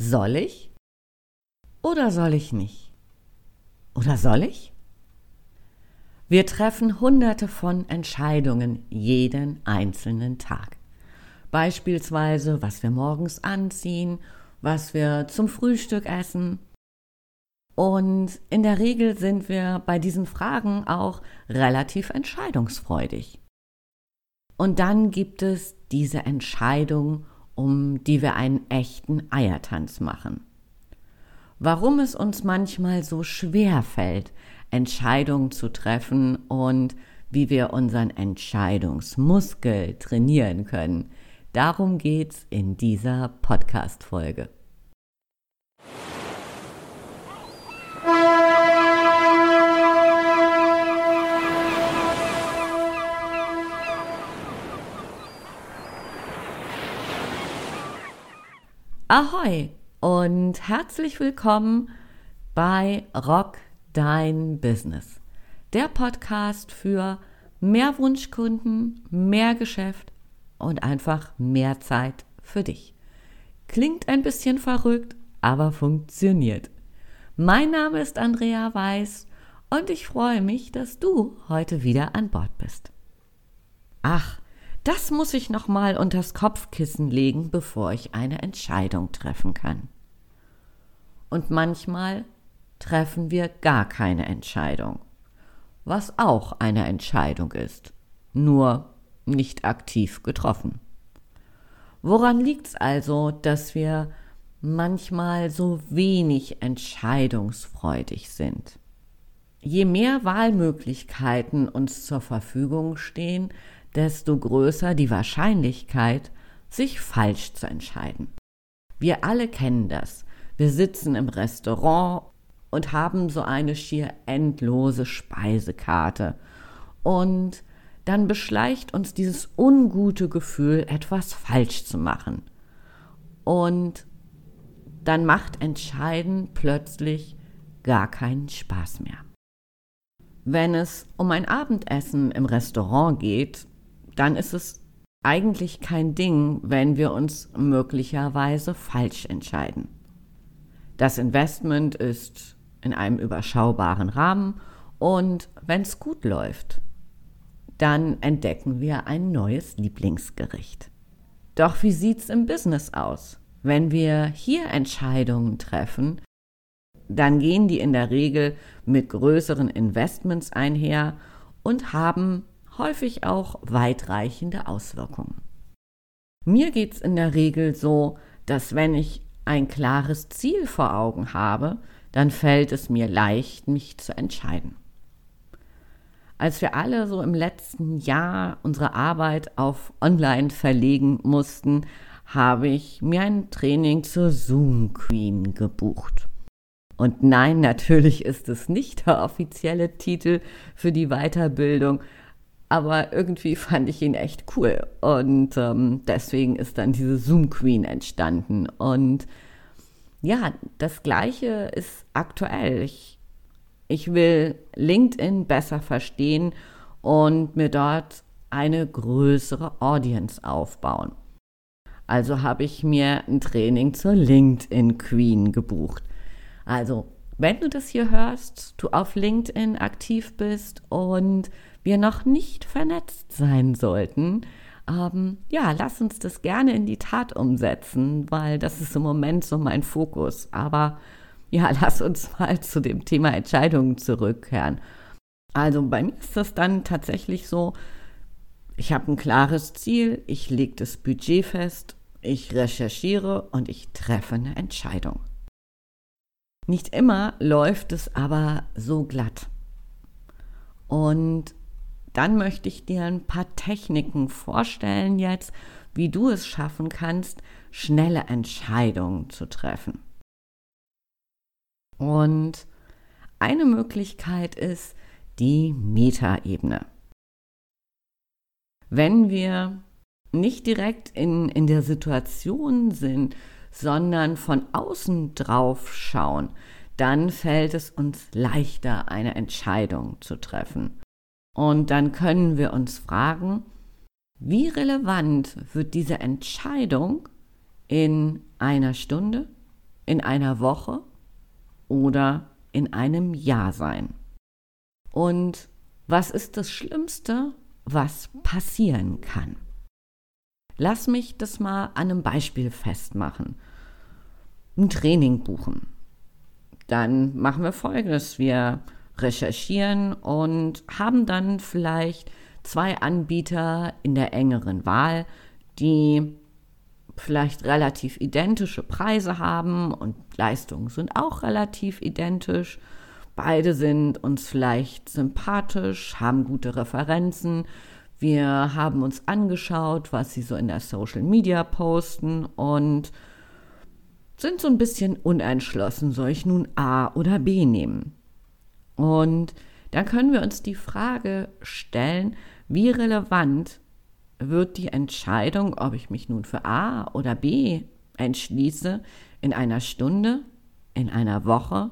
Soll ich? Oder soll ich nicht? Oder soll ich? Wir treffen hunderte von Entscheidungen jeden einzelnen Tag. Beispielsweise, was wir morgens anziehen, was wir zum Frühstück essen. Und in der Regel sind wir bei diesen Fragen auch relativ entscheidungsfreudig. Und dann gibt es diese Entscheidung, um die wir einen echten Eiertanz machen. Warum es uns manchmal so schwer fällt, Entscheidungen zu treffen und wie wir unseren Entscheidungsmuskel trainieren können, darum geht's in dieser Podcast-Folge. Ahoi und herzlich willkommen bei Rock Dein Business. Der Podcast für mehr Wunschkunden, mehr Geschäft und einfach mehr Zeit für dich. Klingt ein bisschen verrückt, aber funktioniert. Mein Name ist Andrea Weiß und ich freue mich, dass du heute wieder an Bord bist. Ach, das muss ich noch mal unters Kopfkissen legen, bevor ich eine Entscheidung treffen kann. Und manchmal treffen wir gar keine Entscheidung, was auch eine Entscheidung ist, nur nicht aktiv getroffen. Woran liegt's also, dass wir manchmal so wenig entscheidungsfreudig sind? Je mehr Wahlmöglichkeiten uns zur Verfügung stehen, desto größer die Wahrscheinlichkeit, sich falsch zu entscheiden. Wir alle kennen das. Wir sitzen im Restaurant und haben so eine schier endlose Speisekarte. Und dann beschleicht uns dieses ungute Gefühl, etwas falsch zu machen. Und dann macht Entscheiden plötzlich gar keinen Spaß mehr. Wenn es um ein Abendessen im Restaurant geht, dann ist es eigentlich kein Ding, wenn wir uns möglicherweise falsch entscheiden. Das Investment ist in einem überschaubaren Rahmen und wenn es gut läuft, dann entdecken wir ein neues Lieblingsgericht. Doch wie sieht's im Business aus? Wenn wir hier Entscheidungen treffen, dann gehen die in der Regel mit größeren Investments einher und haben häufig auch weitreichende Auswirkungen. Mir geht es in der Regel so, dass wenn ich ein klares Ziel vor Augen habe, dann fällt es mir leicht, mich zu entscheiden. Als wir alle so im letzten Jahr unsere Arbeit auf Online verlegen mussten, habe ich mir ein Training zur Zoom Queen gebucht. Und nein, natürlich ist es nicht der offizielle Titel für die Weiterbildung, aber irgendwie fand ich ihn echt cool. Und ähm, deswegen ist dann diese Zoom Queen entstanden. Und ja, das Gleiche ist aktuell. Ich, ich will LinkedIn besser verstehen und mir dort eine größere Audience aufbauen. Also habe ich mir ein Training zur LinkedIn Queen gebucht. Also, wenn du das hier hörst, du auf LinkedIn aktiv bist und wir noch nicht vernetzt sein sollten, ähm, ja, lass uns das gerne in die Tat umsetzen, weil das ist im Moment so mein Fokus. Aber ja, lass uns mal zu dem Thema Entscheidungen zurückkehren. Also bei mir ist das dann tatsächlich so, ich habe ein klares Ziel, ich lege das Budget fest, ich recherchiere und ich treffe eine Entscheidung. Nicht immer läuft es aber so glatt. Und dann möchte ich dir ein paar Techniken vorstellen jetzt, wie du es schaffen kannst, schnelle Entscheidungen zu treffen. Und eine Möglichkeit ist die Metaebene. Wenn wir nicht direkt in, in der Situation sind, sondern von außen drauf schauen, dann fällt es uns leichter, eine Entscheidung zu treffen. Und dann können wir uns fragen, wie relevant wird diese Entscheidung in einer Stunde, in einer Woche oder in einem Jahr sein? Und was ist das Schlimmste, was passieren kann? Lass mich das mal an einem Beispiel festmachen. Ein Training buchen. Dann machen wir folgendes. Wir recherchieren und haben dann vielleicht zwei Anbieter in der engeren Wahl, die vielleicht relativ identische Preise haben und Leistungen sind auch relativ identisch. Beide sind uns vielleicht sympathisch, haben gute Referenzen. Wir haben uns angeschaut, was sie so in der Social Media posten und sind so ein bisschen unentschlossen, soll ich nun A oder B nehmen? Und dann können wir uns die Frage stellen, wie relevant wird die Entscheidung, ob ich mich nun für A oder B entschließe, in einer Stunde, in einer Woche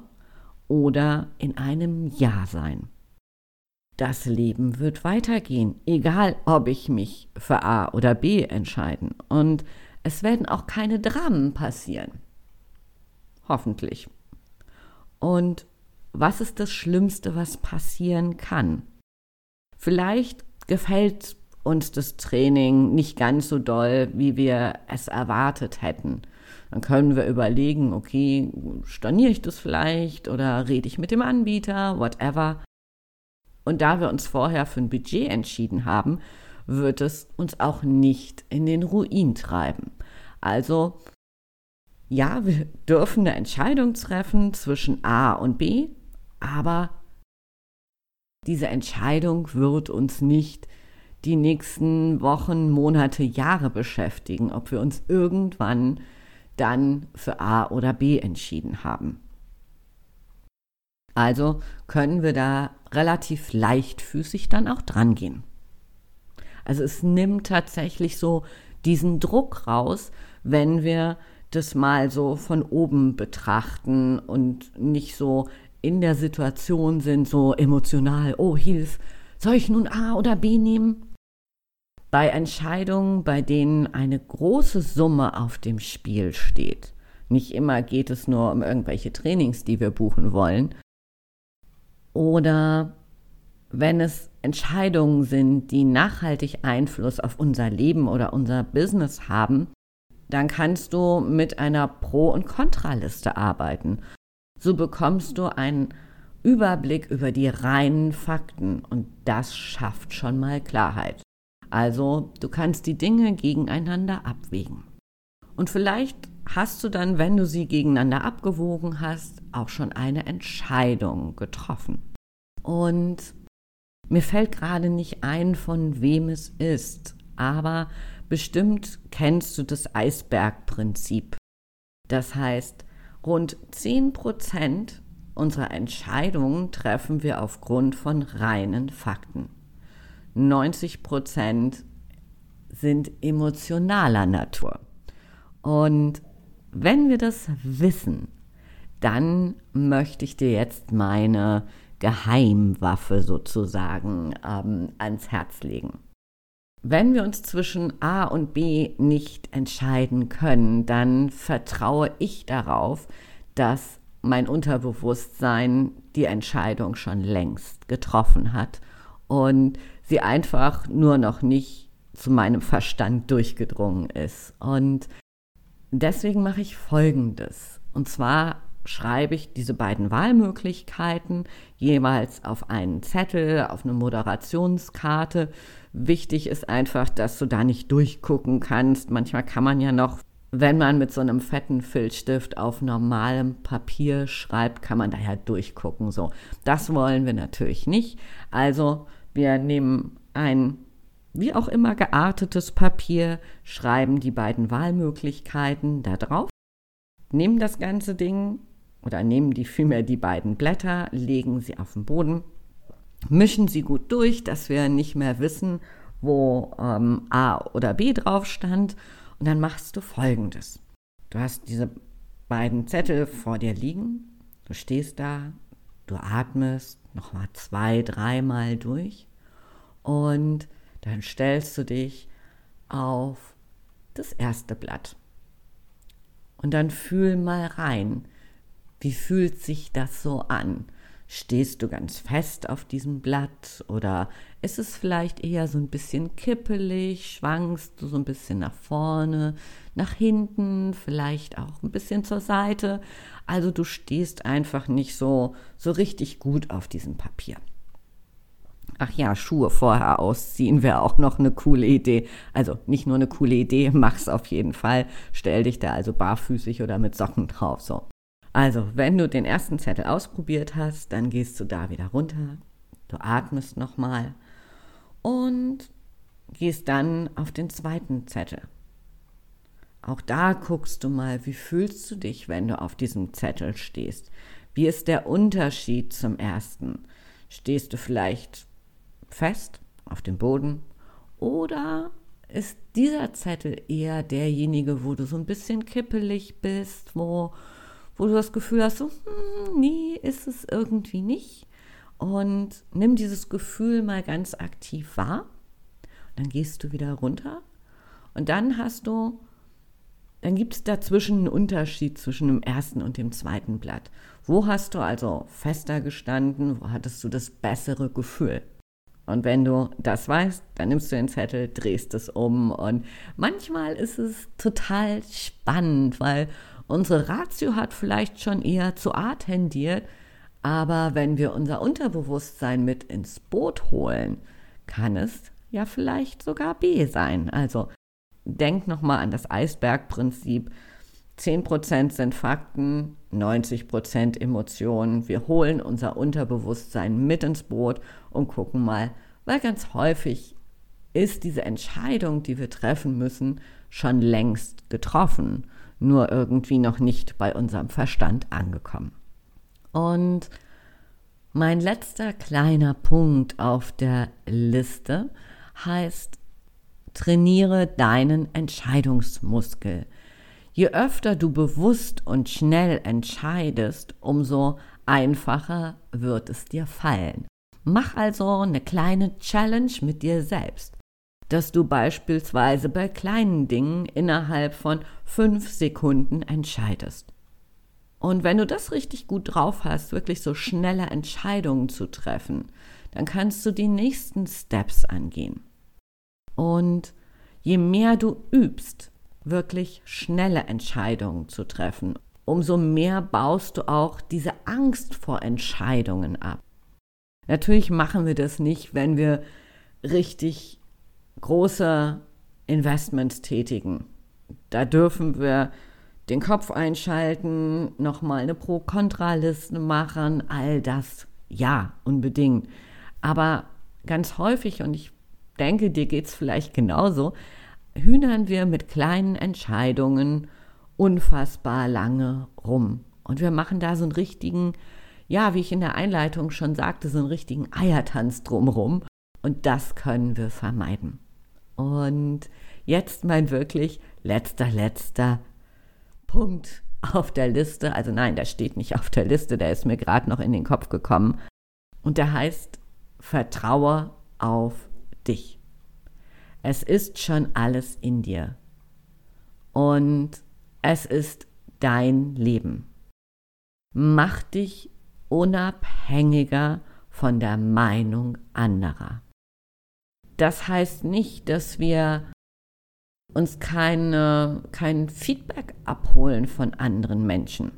oder in einem Jahr sein. Das Leben wird weitergehen, egal ob ich mich für A oder B entscheiden. Und es werden auch keine Dramen passieren. Hoffentlich. Und was ist das Schlimmste, was passieren kann? Vielleicht gefällt uns das Training nicht ganz so doll, wie wir es erwartet hätten. Dann können wir überlegen, okay, storniere ich das vielleicht oder rede ich mit dem Anbieter, whatever. Und da wir uns vorher für ein Budget entschieden haben, wird es uns auch nicht in den Ruin treiben. Also ja, wir dürfen eine Entscheidung treffen zwischen A und B, aber diese Entscheidung wird uns nicht die nächsten Wochen, Monate, Jahre beschäftigen, ob wir uns irgendwann dann für A oder B entschieden haben. Also können wir da relativ leichtfüßig dann auch dran gehen. Also es nimmt tatsächlich so diesen Druck raus, wenn wir das mal so von oben betrachten und nicht so in der Situation sind, so emotional, oh Hilf, soll ich nun A oder B nehmen? Bei Entscheidungen, bei denen eine große Summe auf dem Spiel steht, nicht immer geht es nur um irgendwelche Trainings, die wir buchen wollen, oder wenn es Entscheidungen sind, die nachhaltig Einfluss auf unser Leben oder unser Business haben, dann kannst du mit einer Pro- und Kontraliste arbeiten. So bekommst du einen Überblick über die reinen Fakten und das schafft schon mal Klarheit. Also du kannst die Dinge gegeneinander abwägen. Und vielleicht hast du dann, wenn du sie gegeneinander abgewogen hast, auch schon eine Entscheidung getroffen. Und mir fällt gerade nicht ein, von wem es ist, aber bestimmt kennst du das Eisbergprinzip. Das heißt, rund 10 Prozent unserer Entscheidungen treffen wir aufgrund von reinen Fakten. 90 Prozent sind emotionaler Natur. Und wenn wir das wissen, dann möchte ich dir jetzt meine Geheimwaffe sozusagen ähm, ans Herz legen. Wenn wir uns zwischen A und B nicht entscheiden können, dann vertraue ich darauf, dass mein Unterbewusstsein die Entscheidung schon längst getroffen hat und sie einfach nur noch nicht zu meinem Verstand durchgedrungen ist. Und deswegen mache ich Folgendes. Und zwar schreibe ich diese beiden Wahlmöglichkeiten jeweils auf einen Zettel, auf eine Moderationskarte. Wichtig ist einfach, dass du da nicht durchgucken kannst. Manchmal kann man ja noch, wenn man mit so einem fetten Filzstift auf normalem Papier schreibt, kann man da ja durchgucken. So, das wollen wir natürlich nicht. Also wir nehmen ein wie auch immer geartetes Papier, schreiben die beiden Wahlmöglichkeiten da drauf, nehmen das ganze Ding oder nehmen die vielmehr die beiden Blätter, legen sie auf den Boden, mischen sie gut durch, dass wir nicht mehr wissen, wo ähm, A oder B drauf stand. Und dann machst du folgendes. Du hast diese beiden Zettel vor dir liegen, du stehst da, du atmest nochmal zwei, dreimal durch und dann stellst du dich auf das erste Blatt. Und dann fühl mal rein. Wie fühlt sich das so an? Stehst du ganz fest auf diesem Blatt oder ist es vielleicht eher so ein bisschen kippelig? Schwankst du so ein bisschen nach vorne, nach hinten, vielleicht auch ein bisschen zur Seite? Also du stehst einfach nicht so, so richtig gut auf diesem Papier. Ach ja, Schuhe vorher ausziehen wäre auch noch eine coole Idee. Also nicht nur eine coole Idee, mach's auf jeden Fall. Stell dich da also barfüßig oder mit Socken drauf, so. Also, wenn du den ersten Zettel ausprobiert hast, dann gehst du da wieder runter. Du atmest nochmal und gehst dann auf den zweiten Zettel. Auch da guckst du mal, wie fühlst du dich, wenn du auf diesem Zettel stehst? Wie ist der Unterschied zum ersten? Stehst du vielleicht fest auf dem Boden oder ist dieser Zettel eher derjenige, wo du so ein bisschen kippelig bist, wo, wo du das Gefühl hast, so, hm, nee, ist es irgendwie nicht. Und nimm dieses Gefühl mal ganz aktiv wahr. Dann gehst du wieder runter und dann hast du, dann gibt es dazwischen einen Unterschied zwischen dem ersten und dem zweiten Blatt. Wo hast du also fester gestanden? Wo hattest du das bessere Gefühl? Und wenn du das weißt, dann nimmst du den Zettel, drehst es um. Und manchmal ist es total spannend, weil unsere Ratio hat vielleicht schon eher zu A tendiert. Aber wenn wir unser Unterbewusstsein mit ins Boot holen, kann es ja vielleicht sogar B sein. Also denk nochmal an das Eisbergprinzip. 10% sind Fakten, 90% Emotionen. Wir holen unser Unterbewusstsein mit ins Boot und gucken mal, weil ganz häufig ist diese Entscheidung, die wir treffen müssen, schon längst getroffen, nur irgendwie noch nicht bei unserem Verstand angekommen. Und mein letzter kleiner Punkt auf der Liste heißt, trainiere deinen Entscheidungsmuskel. Je öfter du bewusst und schnell entscheidest, umso einfacher wird es dir fallen. Mach also eine kleine Challenge mit dir selbst, dass du beispielsweise bei kleinen Dingen innerhalb von fünf Sekunden entscheidest. Und wenn du das richtig gut drauf hast, wirklich so schnelle Entscheidungen zu treffen, dann kannst du die nächsten Steps angehen. Und je mehr du übst, wirklich schnelle Entscheidungen zu treffen. Umso mehr baust du auch diese Angst vor Entscheidungen ab. Natürlich machen wir das nicht, wenn wir richtig große Investments tätigen. Da dürfen wir den Kopf einschalten, nochmal eine Pro-Kontra-Liste machen, all das. Ja, unbedingt. Aber ganz häufig, und ich denke, dir geht es vielleicht genauso, hühnern wir mit kleinen Entscheidungen unfassbar lange rum. Und wir machen da so einen richtigen, ja, wie ich in der Einleitung schon sagte, so einen richtigen Eiertanz drumrum. Und das können wir vermeiden. Und jetzt mein wirklich letzter, letzter Punkt auf der Liste. Also nein, der steht nicht auf der Liste, der ist mir gerade noch in den Kopf gekommen. Und der heißt, vertraue auf dich. Es ist schon alles in dir. Und es ist dein Leben. Mach dich unabhängiger von der Meinung anderer. Das heißt nicht, dass wir uns keine, kein Feedback abholen von anderen Menschen.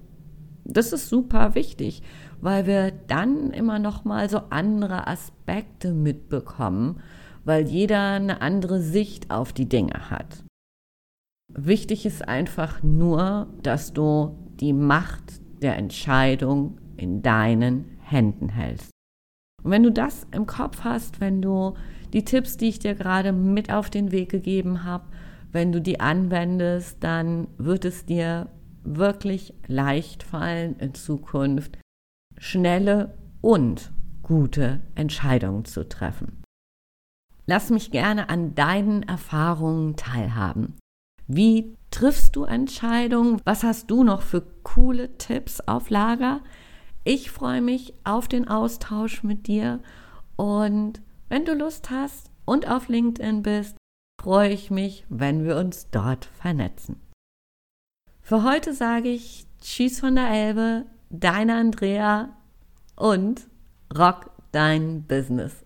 Das ist super wichtig, weil wir dann immer noch mal so andere Aspekte mitbekommen weil jeder eine andere Sicht auf die Dinge hat. Wichtig ist einfach nur, dass du die Macht der Entscheidung in deinen Händen hältst. Und wenn du das im Kopf hast, wenn du die Tipps, die ich dir gerade mit auf den Weg gegeben habe, wenn du die anwendest, dann wird es dir wirklich leicht fallen in Zukunft, schnelle und gute Entscheidungen zu treffen. Lass mich gerne an deinen Erfahrungen teilhaben. Wie triffst du Entscheidungen? Was hast du noch für coole Tipps auf Lager? Ich freue mich auf den Austausch mit dir und wenn du Lust hast und auf LinkedIn bist, freue ich mich, wenn wir uns dort vernetzen. Für heute sage ich Tschüss von der Elbe, deine Andrea und Rock dein Business.